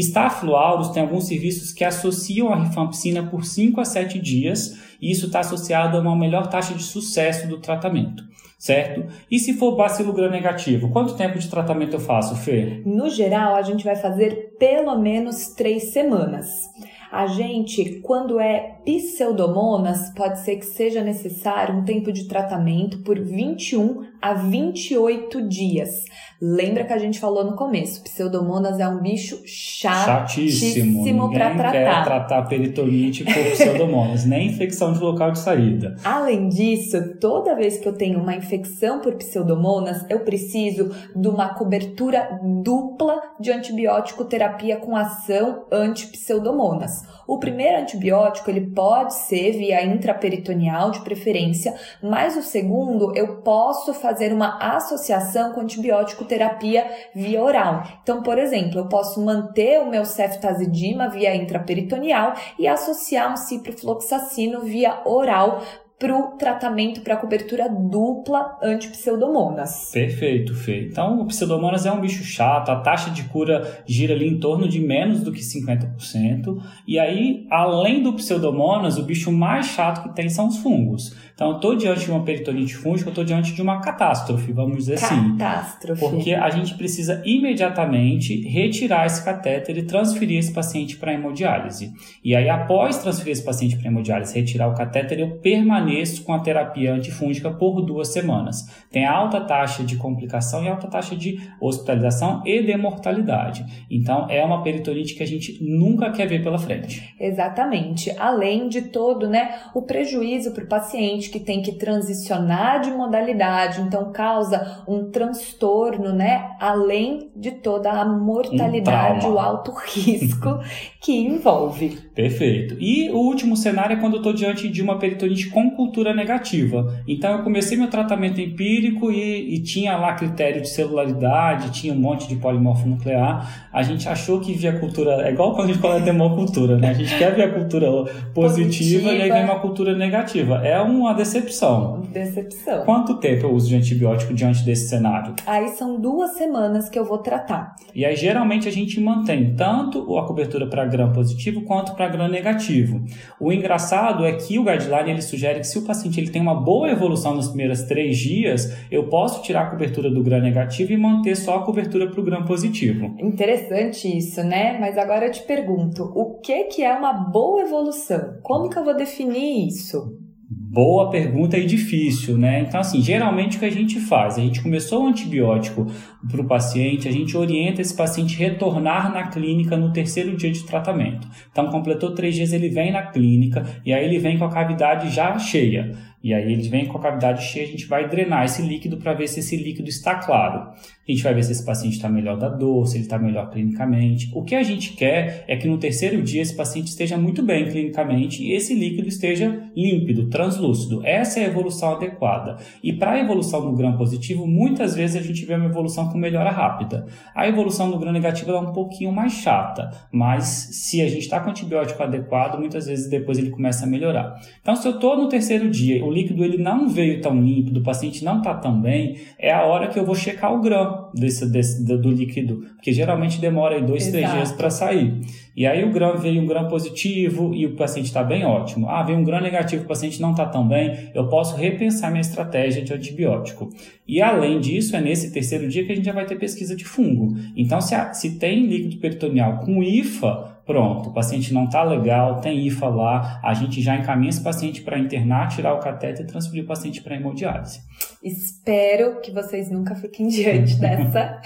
Staphylo aureus tem alguns serviços que associam a rifampicina por 5 a 7 dias, e isso está associado a uma melhor taxa de sucesso do tratamento, certo? E se for bacilo gram negativo, quanto tempo de tratamento eu faço, Fê? No geral, a gente vai fazer pelo menos 3 semanas. A gente, quando é pseudomonas, pode ser que seja necessário um tempo de tratamento por 21 a 28 dias. Lembra que a gente falou no começo, pseudomonas é um bicho chatíssimo, para tratar. quer tratar peritonite por pseudomonas, nem infecção de local de saída. Além disso, toda vez que eu tenho uma infecção por pseudomonas, eu preciso de uma cobertura dupla de antibiótico terapia com ação O primeiro antibiótico, ele pode ser via intraperitoneal de preferência, mas o segundo eu posso fazer uma associação com antibiótico terapia via oral. Então, por exemplo, eu posso manter o meu ceftazidima via intraperitoneal e associar um ciprofloxacino via oral para o tratamento para cobertura dupla anti-pseudomonas. Perfeito, Fê. Então, o pseudomonas é um bicho chato, a taxa de cura gira ali em torno de menos do que 50%. E aí, além do pseudomonas, o bicho mais chato que tem são os fungos. Então, eu estou diante de uma peritonite fúngica, eu estou diante de uma catástrofe, vamos dizer assim. Catástrofe. Porque a gente precisa imediatamente retirar esse catéter e transferir esse paciente para hemodiálise. E aí, após transferir esse paciente para hemodiálise, retirar o catéter, eu permaneço com a terapia antifúngica por duas semanas. Tem alta taxa de complicação e alta taxa de hospitalização e de mortalidade. Então, é uma peritonite que a gente nunca quer ver pela frente. Exatamente. Além de todo, né, o prejuízo para o paciente que tem que transicionar de modalidade, então causa um transtorno, né? Além de toda a mortalidade, um o alto risco <laughs> que envolve. Perfeito. E o último cenário é quando eu estou diante de uma peritonite com cultura negativa. Então eu comecei meu tratamento empírico e, e tinha lá critério de celularidade, tinha um monte de polimorfo nuclear. A gente achou que via cultura. É igual quando a gente fala de hemocultura, né? A gente quer ver a cultura positiva, positiva, e aí vem uma cultura negativa. É uma uma decepção. Decepção. Quanto tempo eu uso de antibiótico diante desse cenário? Aí são duas semanas que eu vou tratar. E aí geralmente a gente mantém tanto a cobertura para gram positivo quanto para gram negativo. O engraçado é que o guideline ele sugere que se o paciente ele tem uma boa evolução nos primeiros três dias, eu posso tirar a cobertura do gram negativo e manter só a cobertura para o gram positivo. Interessante isso, né? Mas agora eu te pergunto, o que que é uma boa evolução? Como que eu vou definir isso? Boa pergunta e difícil, né? Então, assim, geralmente o que a gente faz? A gente começou o antibiótico para o paciente, a gente orienta esse paciente retornar na clínica no terceiro dia de tratamento. Então, completou três dias, ele vem na clínica e aí ele vem com a cavidade já cheia. E aí ele vem com a cavidade cheia, a gente vai drenar esse líquido para ver se esse líquido está claro. A gente vai ver se esse paciente está melhor da dor, se ele está melhor clinicamente. O que a gente quer é que no terceiro dia esse paciente esteja muito bem clinicamente e esse líquido esteja límpido, translúcido. Essa é a evolução adequada. E para a evolução do gram positivo, muitas vezes a gente vê uma evolução com melhora rápida. A evolução do gram negativo é um pouquinho mais chata, mas se a gente está com antibiótico adequado, muitas vezes depois ele começa a melhorar. Então, se eu estou no terceiro dia, o líquido ele não veio tão limpo, o paciente não está tão bem, é a hora que eu vou checar o gram desse, desse, do líquido, porque geralmente demora aí dois, Exato. três dias para sair. E aí o grão veio um grão positivo e o paciente está bem ótimo. Ah, veio um grão negativo, o paciente não está tão bem, eu posso repensar minha estratégia de antibiótico. E além disso, é nesse terceiro dia que a gente já vai ter pesquisa de fungo. Então, se, a, se tem líquido peritoneal com IFA, pronto, o paciente não está legal, tem IFA lá, a gente já encaminha esse paciente para internar, tirar o cateter e transferir o paciente para hemodiálise. Espero que vocês nunca fiquem <laughs> diante dessa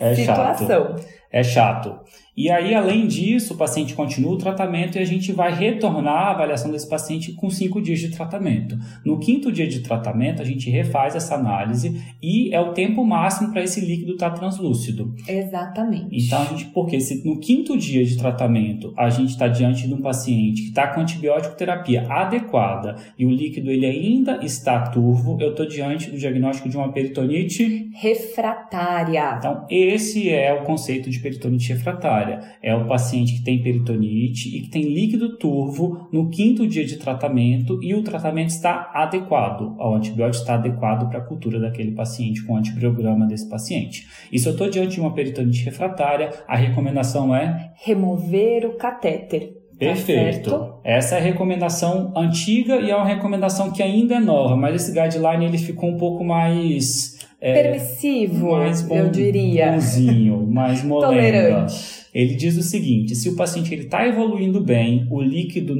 é situação. Chato. É chato. E aí, além disso, o paciente continua o tratamento e a gente vai retornar a avaliação desse paciente com cinco dias de tratamento. No quinto dia de tratamento, a gente refaz essa análise e é o tempo máximo para esse líquido estar tá translúcido. Exatamente. Então, a gente, porque se no quinto dia de tratamento a gente está diante de um paciente que está com antibiótico terapia adequada e o líquido ele ainda está turvo, eu estou diante do diagnóstico de uma peritonite refratária. Então, esse é o conceito de peritonite refratária é o paciente que tem peritonite e que tem líquido turvo no quinto dia de tratamento e o tratamento está adequado, o antibiótico está adequado para a cultura daquele paciente, com o antibiograma desse paciente. E se eu estou diante de uma peritonite refratária, a recomendação é remover o catéter. Tá Perfeito. Tá Essa é a recomendação antiga e é uma recomendação que ainda é nova, mas esse guideline ele ficou um pouco mais é, permissivo, mais bom, eu diria, bonzinho, mais <laughs> molenga. Tolerante. Ele diz o seguinte: se o paciente está evoluindo bem, o líquido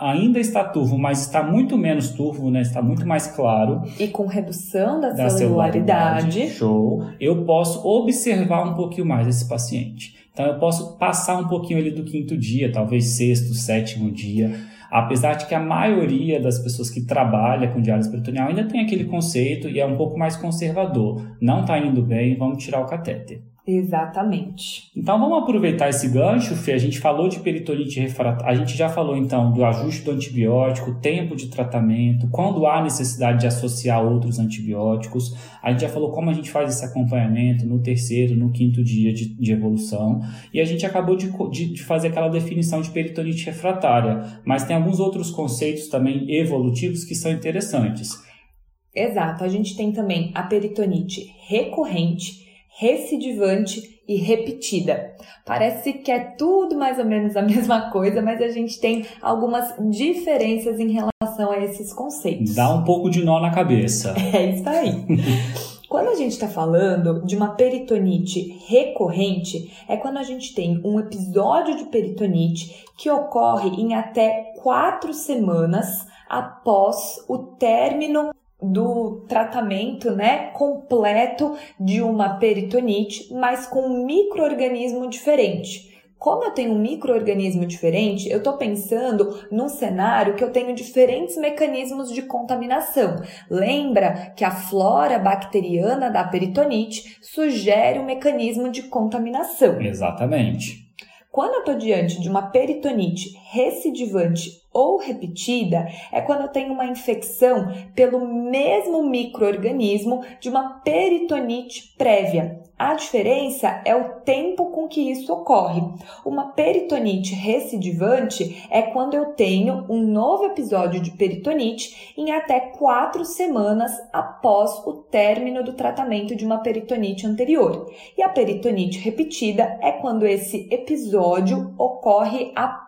ainda está turvo, mas está muito menos turvo, né, está muito mais claro. E com redução da, da celularidade, celularidade. Show. Eu posso observar um pouquinho mais esse paciente. Então eu posso passar um pouquinho ali do quinto dia, talvez sexto, sétimo dia. Apesar de que a maioria das pessoas que trabalha com diálise peritoneal ainda tem aquele conceito e é um pouco mais conservador. Não está indo bem, vamos tirar o catéter. Exatamente. Então vamos aproveitar esse gancho, Fê. A gente falou de peritonite refratária, a gente já falou então do ajuste do antibiótico, tempo de tratamento, quando há necessidade de associar outros antibióticos. A gente já falou como a gente faz esse acompanhamento no terceiro, no quinto dia de, de evolução. E a gente acabou de, de, de fazer aquela definição de peritonite refratária. Mas tem alguns outros conceitos também evolutivos que são interessantes. Exato. A gente tem também a peritonite recorrente recidivante e repetida. Parece que é tudo mais ou menos a <laughs> mesma coisa, mas a gente tem algumas diferenças em relação a esses conceitos. Dá um pouco de nó na cabeça. <laughs> É isso aí. Quando a gente está falando de uma peritonite recorrente, é quando a gente tem um episódio de peritonite que ocorre em até quatro semanas após o término do tratamento, né, completo de uma peritonite, mas com um microorganismo diferente. Como eu tenho um microorganismo diferente, eu estou pensando num cenário que eu tenho diferentes mecanismos de contaminação. Lembra que a flora bacteriana da peritonite sugere um mecanismo de contaminação. Exatamente. Quando eu estou diante de uma peritonite recidivante ou repetida, é quando eu tenho uma infecção pelo mesmo microorganismo de uma peritonite prévia. A diferença é o tempo com que isso ocorre. Uma peritonite recidivante é quando eu tenho um novo episódio de peritonite em até quatro semanas após o término do tratamento de uma peritonite anterior. E a peritonite repetida é quando esse episódio ocorre após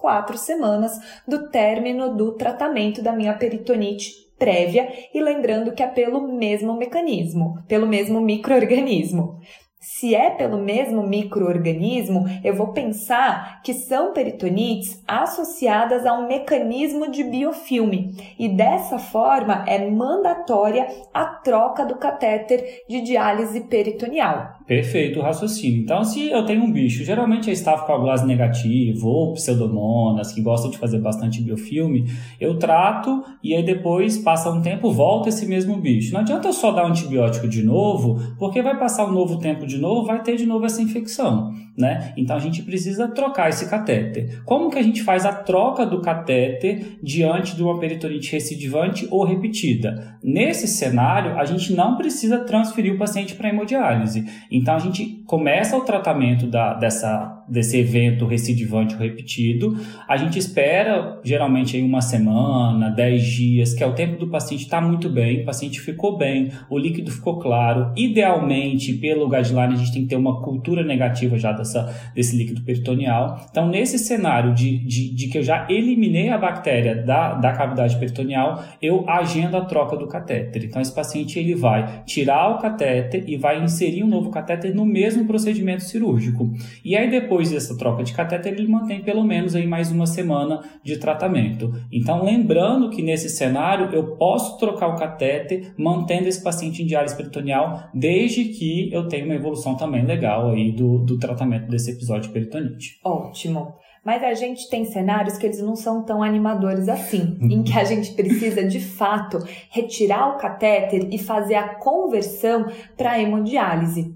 quatro semanas do término do tratamento da minha peritonite prévia e lembrando que é pelo mesmo mecanismo, pelo mesmo microorganismo. Se é pelo mesmo microorganismo, eu vou pensar que são peritonites associadas a um mecanismo de biofilme e dessa forma é mandatória a troca do catéter de diálise peritoneal. Perfeito o raciocínio. Então, se eu tenho um bicho, geralmente é estafocoagulase negativo ou pseudomonas, que gostam de fazer bastante biofilme, eu trato e aí depois passa um tempo, volta esse mesmo bicho. Não adianta eu só dar um antibiótico de novo, porque vai passar um novo tempo de novo, vai ter de novo essa infecção, né? Então a gente precisa trocar esse catéter. Como que a gente faz a troca do catéter diante de uma peritonite recidivante ou repetida? Nesse cenário, a gente não precisa transferir o paciente para hemodiálise. Então a gente começa o tratamento da, dessa, desse evento recidivante ou repetido, a gente espera geralmente aí uma semana, 10 dias, que é o tempo do paciente estar tá muito bem, o paciente ficou bem, o líquido ficou claro. Idealmente, pelo guideline, a gente tem que ter uma cultura negativa já dessa, desse líquido peritoneal. Então, nesse cenário de, de, de que eu já eliminei a bactéria da, da cavidade peritoneal, eu agendo a troca do catéter. Então, esse paciente ele vai tirar o catéter e vai inserir um novo catéter no mesmo procedimento cirúrgico. E aí depois dessa troca de catéter ele mantém pelo menos aí mais uma semana de tratamento. Então lembrando que nesse cenário eu posso trocar o catéter mantendo esse paciente em diálise peritoneal desde que eu tenha uma evolução também legal aí do, do tratamento desse episódio de peritonite. Ótimo. Mas a gente tem cenários que eles não são tão animadores assim, <laughs> em que a gente precisa de fato retirar o catéter e fazer a conversão para hemodiálise.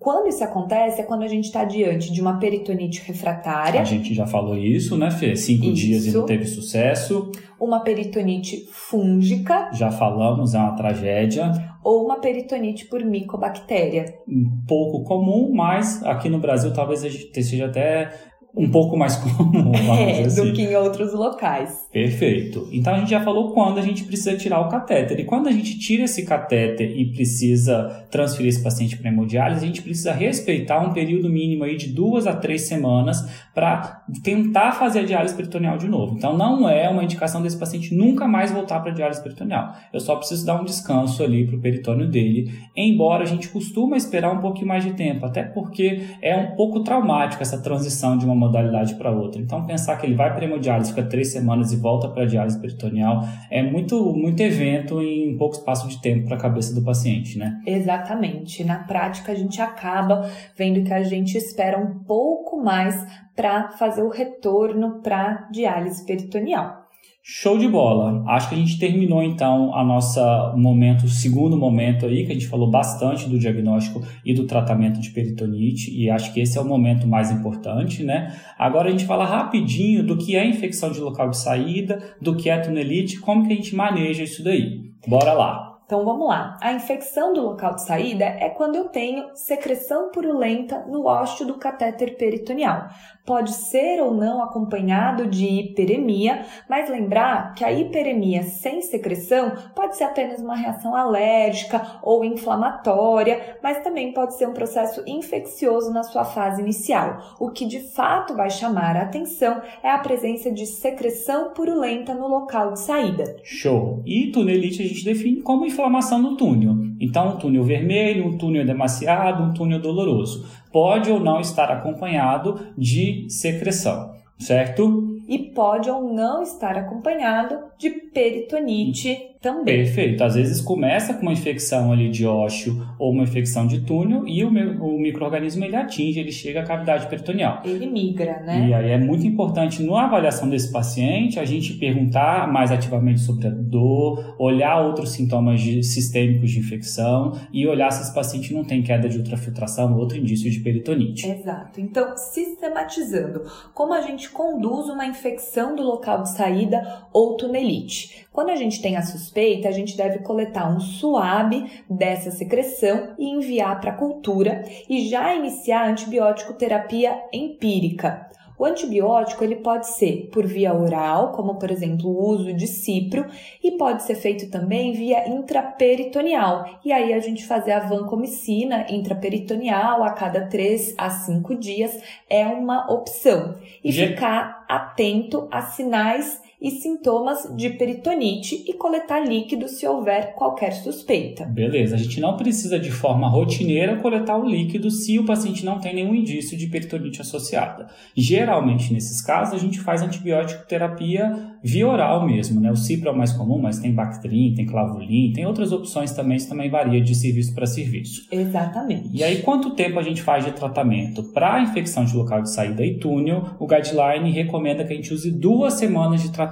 Quando isso acontece é quando a gente está diante de uma peritonite refratária. A gente já falou isso, né, Fê? Cinco isso. dias e não teve sucesso. Uma peritonite fúngica. Já falamos, é uma tragédia. Ou uma peritonite por micobactéria. Um pouco comum, mas aqui no Brasil talvez seja até um pouco mais <laughs> comum, é, assim. do que em outros locais. Perfeito. Então a gente já falou quando a gente precisa tirar o catéter. E quando a gente tira esse catéter e precisa transferir esse paciente para hemodiálise, a gente precisa respeitar um período mínimo aí de duas a três semanas para tentar fazer a diálise peritoneal de novo. Então não é uma indicação desse paciente nunca mais voltar para a diálise peritoneal. Eu só preciso dar um descanso ali para o peritônio dele, embora a gente costuma esperar um pouquinho mais de tempo, até porque é um pouco traumático essa transição de uma modalidade para outra. Então, pensar que ele vai para hemodiálise, fica três semanas e volta para diálise peritoneal é muito, muito evento em pouco espaço de tempo para a cabeça do paciente, né? Exatamente. Na prática, a gente acaba vendo que a gente espera um pouco mais para fazer o retorno para diálise peritoneal. Show de bola. Acho que a gente terminou então a nossa momento, segundo momento aí, que a gente falou bastante do diagnóstico e do tratamento de peritonite, e acho que esse é o momento mais importante, né? Agora a gente fala rapidinho do que é infecção de local de saída, do que é tunelite, como que a gente maneja isso daí. Bora lá. Então vamos lá. A infecção do local de saída é quando eu tenho secreção purulenta no ósseo do catéter peritoneal pode ser ou não acompanhado de hiperemia, mas lembrar que a hiperemia sem secreção pode ser apenas uma reação alérgica ou inflamatória, mas também pode ser um processo infeccioso na sua fase inicial. O que de fato vai chamar a atenção é a presença de secreção purulenta no local de saída. Show! E tunelite a gente define como inflamação no túnel. Então, um túnel vermelho, um túnel demasiado, um túnel doloroso pode ou não estar acompanhado de secreção, certo? E pode ou não estar acompanhado de peritonite também. Perfeito. Às vezes começa com uma infecção ali de ósseo ou uma infecção de túnel e o, o microorganismo ele atinge, ele chega à cavidade peritoneal. Ele migra, né? E aí é muito importante na avaliação desse paciente a gente perguntar mais ativamente sobre a dor, olhar outros sintomas de, sistêmicos de infecção e olhar se esse paciente não tem queda de ultrafiltração ou outro indício de peritonite. Exato. Então, sistematizando, como a gente conduz uma infecção do local de saída ou tunelite? Quando a gente tem a suspeita, a gente deve coletar um suave dessa secreção e enviar para a cultura e já iniciar a antibiótico terapia empírica. O antibiótico ele pode ser por via oral, como por exemplo o uso de cipro, e pode ser feito também via intraperitoneal. E aí a gente fazer a vancomicina intraperitoneal a cada 3 a 5 dias é uma opção. E ficar atento a sinais e sintomas de peritonite e coletar líquido se houver qualquer suspeita. Beleza, a gente não precisa de forma rotineira coletar o líquido se o paciente não tem nenhum indício de peritonite associada. Geralmente, nesses casos, a gente faz antibiótico terapia via oral mesmo, né? O cipro é o mais comum, mas tem Bactrim, tem Clavulin, tem outras opções também, isso também varia de serviço para serviço. Exatamente. E aí, quanto tempo a gente faz de tratamento? Para infecção de local de saída e túnel, o guideline recomenda que a gente use duas semanas de tratamento.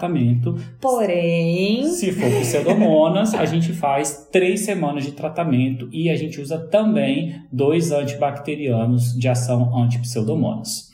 Porém, se for pseudomonas, a gente faz três semanas de tratamento e a gente usa também dois antibacterianos de ação anti-pseudomonas.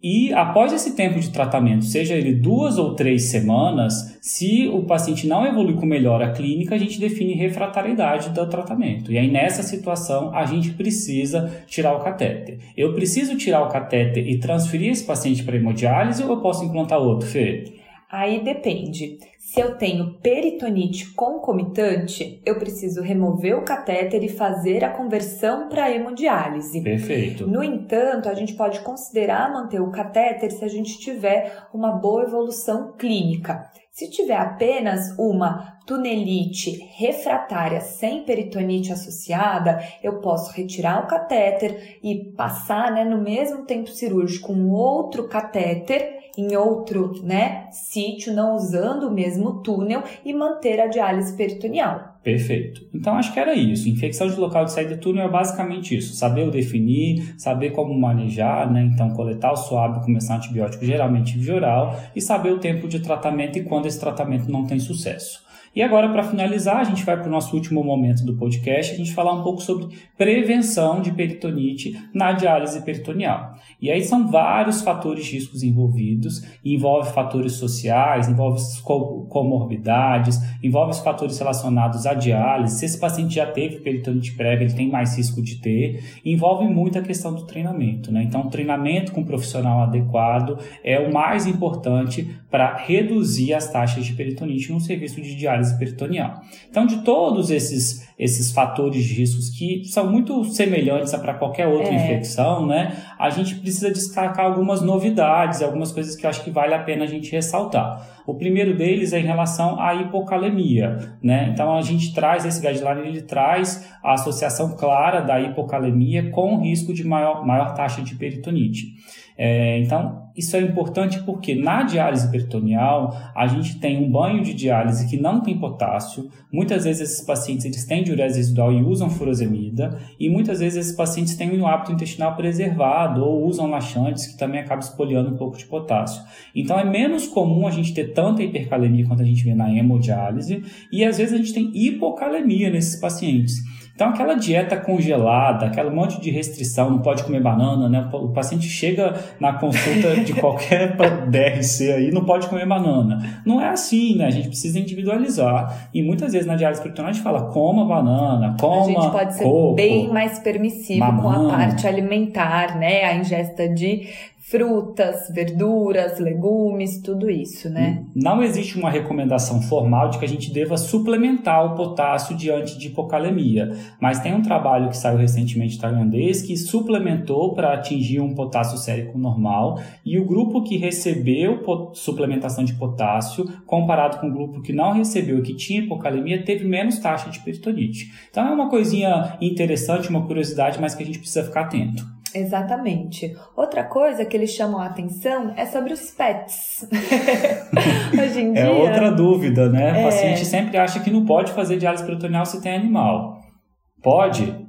E após esse tempo de tratamento, seja ele duas ou três semanas, se o paciente não evolui com melhora clínica, a gente define refratariedade do tratamento. E aí nessa situação a gente precisa tirar o catéter. Eu preciso tirar o catéter e transferir esse paciente para hemodiálise ou eu posso implantar outro, Fê? Aí depende. Se eu tenho peritonite concomitante, eu preciso remover o catéter e fazer a conversão para hemodiálise. Perfeito. No entanto, a gente pode considerar manter o catéter se a gente tiver uma boa evolução clínica. Se tiver apenas uma tunelite refratária sem peritonite associada, eu posso retirar o catéter e passar né, no mesmo tempo cirúrgico um outro catéter em outro né, sítio, não usando o mesmo túnel e manter a diálise peritoneal. Perfeito. Então acho que era isso. Infecção de local de saída do túnel é basicamente isso. Saber o definir, saber como manejar, né? Então coletar o suave, começar antibiótico geralmente via oral e saber o tempo de tratamento e quando esse tratamento não tem sucesso. E agora, para finalizar, a gente vai para o nosso último momento do podcast, a gente falar um pouco sobre prevenção de peritonite na diálise peritoneal. E aí são vários fatores de riscos envolvidos, envolve fatores sociais, envolve comorbidades, envolve os fatores relacionados à diálise. Se esse paciente já teve peritonite prévia, ele tem mais risco de ter. Envolve muito a questão do treinamento, né? Então, treinamento com um profissional adequado é o mais importante para reduzir as taxas de peritonite no serviço de diálise peritoneal. Então, de todos esses esses fatores de riscos que são muito semelhantes para qualquer outra é. infecção, né? A gente precisa destacar algumas novidades, algumas coisas que eu acho que vale a pena a gente ressaltar. O primeiro deles é em relação à hipocalemia, né? Então a gente traz esse guideline, ele traz a associação clara da hipocalemia com risco de maior, maior taxa de peritonite. É, então, isso é importante porque na diálise peritoneal a gente tem um banho de diálise que não tem potássio. Muitas vezes esses pacientes eles têm diurese residual e usam furosemida, e muitas vezes esses pacientes têm um hábito intestinal preservado ou usam laxantes que também acabam espoliando um pouco de potássio. Então é menos comum a gente ter tanta hipercalemia quanto a gente vê na hemodiálise, e às vezes a gente tem hipocalemia nesses pacientes. Então, aquela dieta congelada, aquele monte de restrição, não pode comer banana, né? O paciente chega na consulta de <laughs> qualquer DRC aí, não pode comer banana. Não é assim, né? A gente precisa individualizar. E muitas vezes na diálise peritoneal a gente fala, coma banana, coma A gente pode ser coco, bem mais permissivo com a parte alimentar, né? A ingesta de frutas, verduras, legumes, tudo isso, né? Não existe uma recomendação formal de que a gente deva suplementar o potássio diante de hipocalemia, mas tem um trabalho que saiu recentemente tailandês que suplementou para atingir um potássio sérico normal e o grupo que recebeu suplementação de potássio, comparado com o grupo que não recebeu e que tinha hipocalemia, teve menos taxa de peritonite. Então é uma coisinha interessante, uma curiosidade, mas que a gente precisa ficar atento. Exatamente. Outra coisa que eles chamam a atenção é sobre os pets. <laughs> Hoje em é dia. É outra dúvida, né? É... O paciente sempre acha que não pode fazer diálise peritoneal se tem animal. Pode?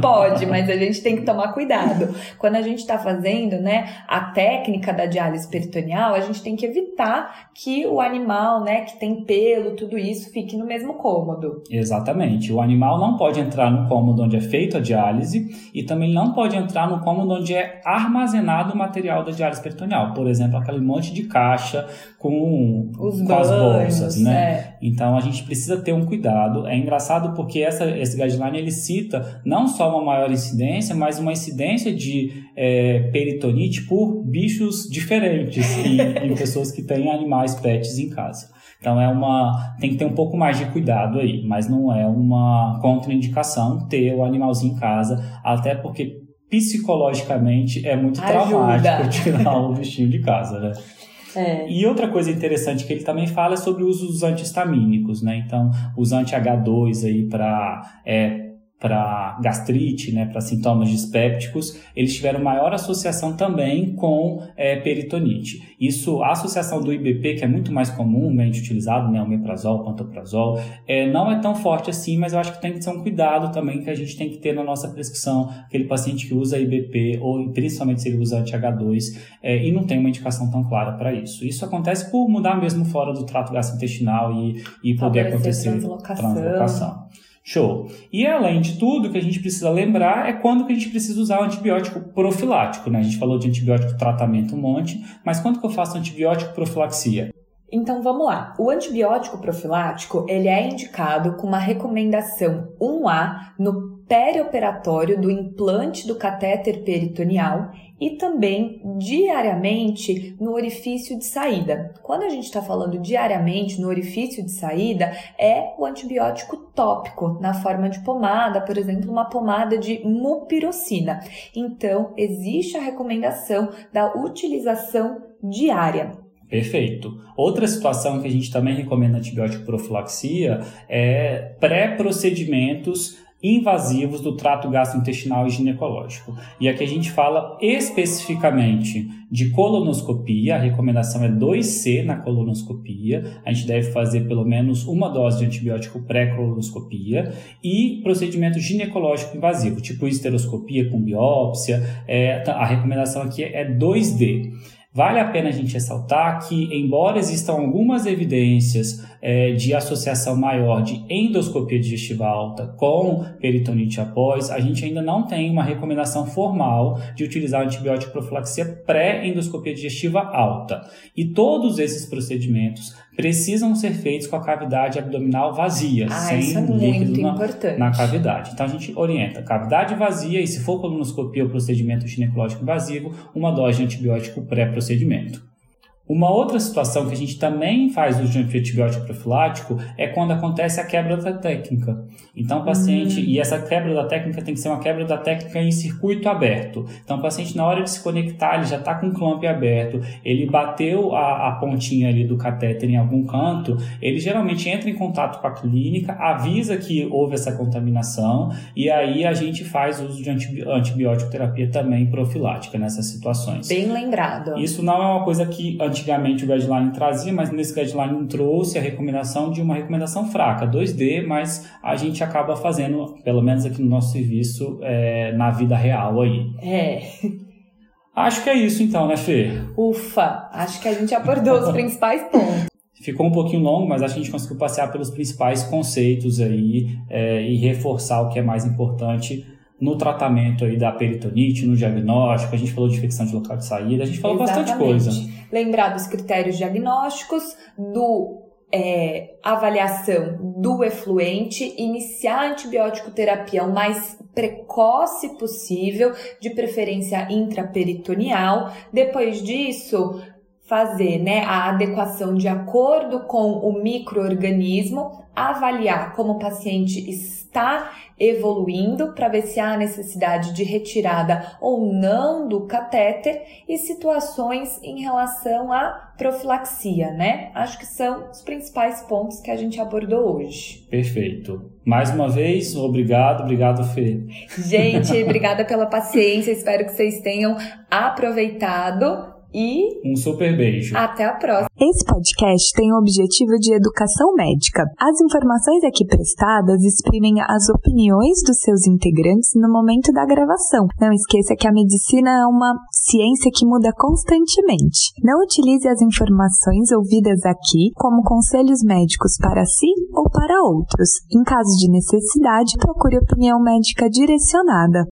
Pode, mas a gente tem que tomar cuidado. Quando a gente está fazendo, né, a técnica da diálise peritoneal, a gente tem que evitar que o animal, né, que tem pelo, tudo isso, fique no mesmo cômodo. Exatamente. O animal não pode entrar no cômodo onde é feita a diálise e também não pode entrar no cômodo onde é armazenado o material da diálise peritoneal. Por exemplo, aquele monte de caixa com, Os com banhos, as bolsas, né? É. Então a gente precisa ter um cuidado. É engraçado porque essa, esse guideline ele cita não só uma maior incidência, mas uma incidência de é, peritonite por bichos diferentes em, <laughs> em pessoas que têm animais pets em casa. Então é uma tem que ter um pouco mais de cuidado aí, mas não é uma contraindicação ter o animalzinho em casa, até porque psicologicamente é muito Ajuda. traumático <laughs> tirar o bichinho de casa, né? É. E outra coisa interessante que ele também fala é sobre o uso dos antihistamínicos, né? Então, os anti-H2 aí para é, para gastrite, né, para sintomas dispépticos, eles tiveram maior associação também com é, peritonite. Isso, a associação do IBP, que é muito mais comumente utilizado, né, o meprazol, pantoprazol, é, não é tão forte assim, mas eu acho que tem que ser um cuidado também que a gente tem que ter na nossa prescrição, aquele paciente que usa IBP, ou principalmente se ele usa anti-H2, é, e não tem uma indicação tão clara para isso. Isso acontece por mudar mesmo fora do trato gastrointestinal e, e poder acontecer translocação. translocação. Show. E além de tudo, o que a gente precisa lembrar é quando que a gente precisa usar o antibiótico profilático, né? A gente falou de antibiótico tratamento um monte, mas quando que eu faço antibiótico profilaxia? Então vamos lá. O antibiótico profilático, ele é indicado com uma recomendação 1A no perioperatório do implante do catéter peritoneal e também diariamente no orifício de saída. Quando a gente está falando diariamente no orifício de saída, é o antibiótico tópico, na forma de pomada, por exemplo, uma pomada de mupirocina. Então, existe a recomendação da utilização diária. Perfeito. Outra situação que a gente também recomenda antibiótico profilaxia é pré-procedimentos invasivos do trato gastrointestinal e ginecológico. E aqui a gente fala especificamente de colonoscopia, a recomendação é 2C na colonoscopia, a gente deve fazer pelo menos uma dose de antibiótico pré-colonoscopia e procedimento ginecológico invasivo, tipo esteroscopia com biópsia, é, a recomendação aqui é 2D. Vale a pena a gente ressaltar que, embora existam algumas evidências é, de associação maior de endoscopia digestiva alta com peritonite após, a gente ainda não tem uma recomendação formal de utilizar antibiótico profilaxia pré-endoscopia digestiva alta. E todos esses procedimentos precisam ser feitos com a cavidade abdominal vazia, ah, sem isso é líquido na, na, cavidade. Então a gente orienta cavidade vazia e se for colonoscopia ou procedimento ginecológico invasivo, uma dose de antibiótico pré-procedimento. Uma outra situação que a gente também faz uso de antibiótico profilático é quando acontece a quebra da técnica. Então, o paciente, hum. e essa quebra da técnica tem que ser uma quebra da técnica em circuito aberto. Então, o paciente, na hora de se conectar, ele já está com o clamp aberto, ele bateu a, a, pontinha ali do catéter em algum canto, ele geralmente entra em contato com a clínica, avisa que houve essa contaminação, e aí a gente faz uso de antibiótico terapia também profilática nessas situações. Bem lembrado. Isso não é uma coisa que antigamente o guideline trazia, mas nesse guideline trouxe a recomendação de uma recomendação fraca, 2D, mas a gente acaba fazendo, pelo menos aqui no nosso serviço, é, na vida real aí. É. Acho que é isso então, né, Fê? Ufa, acho que a gente abordou os principais pontos. Ficou um pouquinho longo, mas acho que a gente conseguiu passear pelos principais conceitos aí é, e reforçar o que é mais importante no tratamento aí da peritonite, no diagnóstico, a gente falou de infecção de local de saída, a gente falou Exatamente. bastante coisa. Lembrar dos critérios diagnósticos, do é, avaliação do efluente, iniciar a antibiótico terapia o mais precoce possível, de preferência intraperitoneal. Depois disso, fazer né, a adequação de acordo com o microorganismo, avaliar como o paciente está evoluindo para ver se há necessidade de retirada ou não do catéter e situações em relação à profilaxia, né? Acho que são os principais pontos que a gente abordou hoje. Perfeito. Mais uma vez, obrigado, obrigado, Fê. Gente, obrigada pela paciência. Espero que vocês tenham aproveitado e um super beijo. Até a próxima. Esse podcast tem o objetivo de educação médica. As informações aqui prestadas exprimem as opiniões dos seus integrantes no momento da gravação. Não esqueça que a medicina é uma ciência que muda constantemente. Não utilize as informações ouvidas aqui como conselhos médicos para si ou para outros. Em caso de necessidade, procure opinião médica direcionada.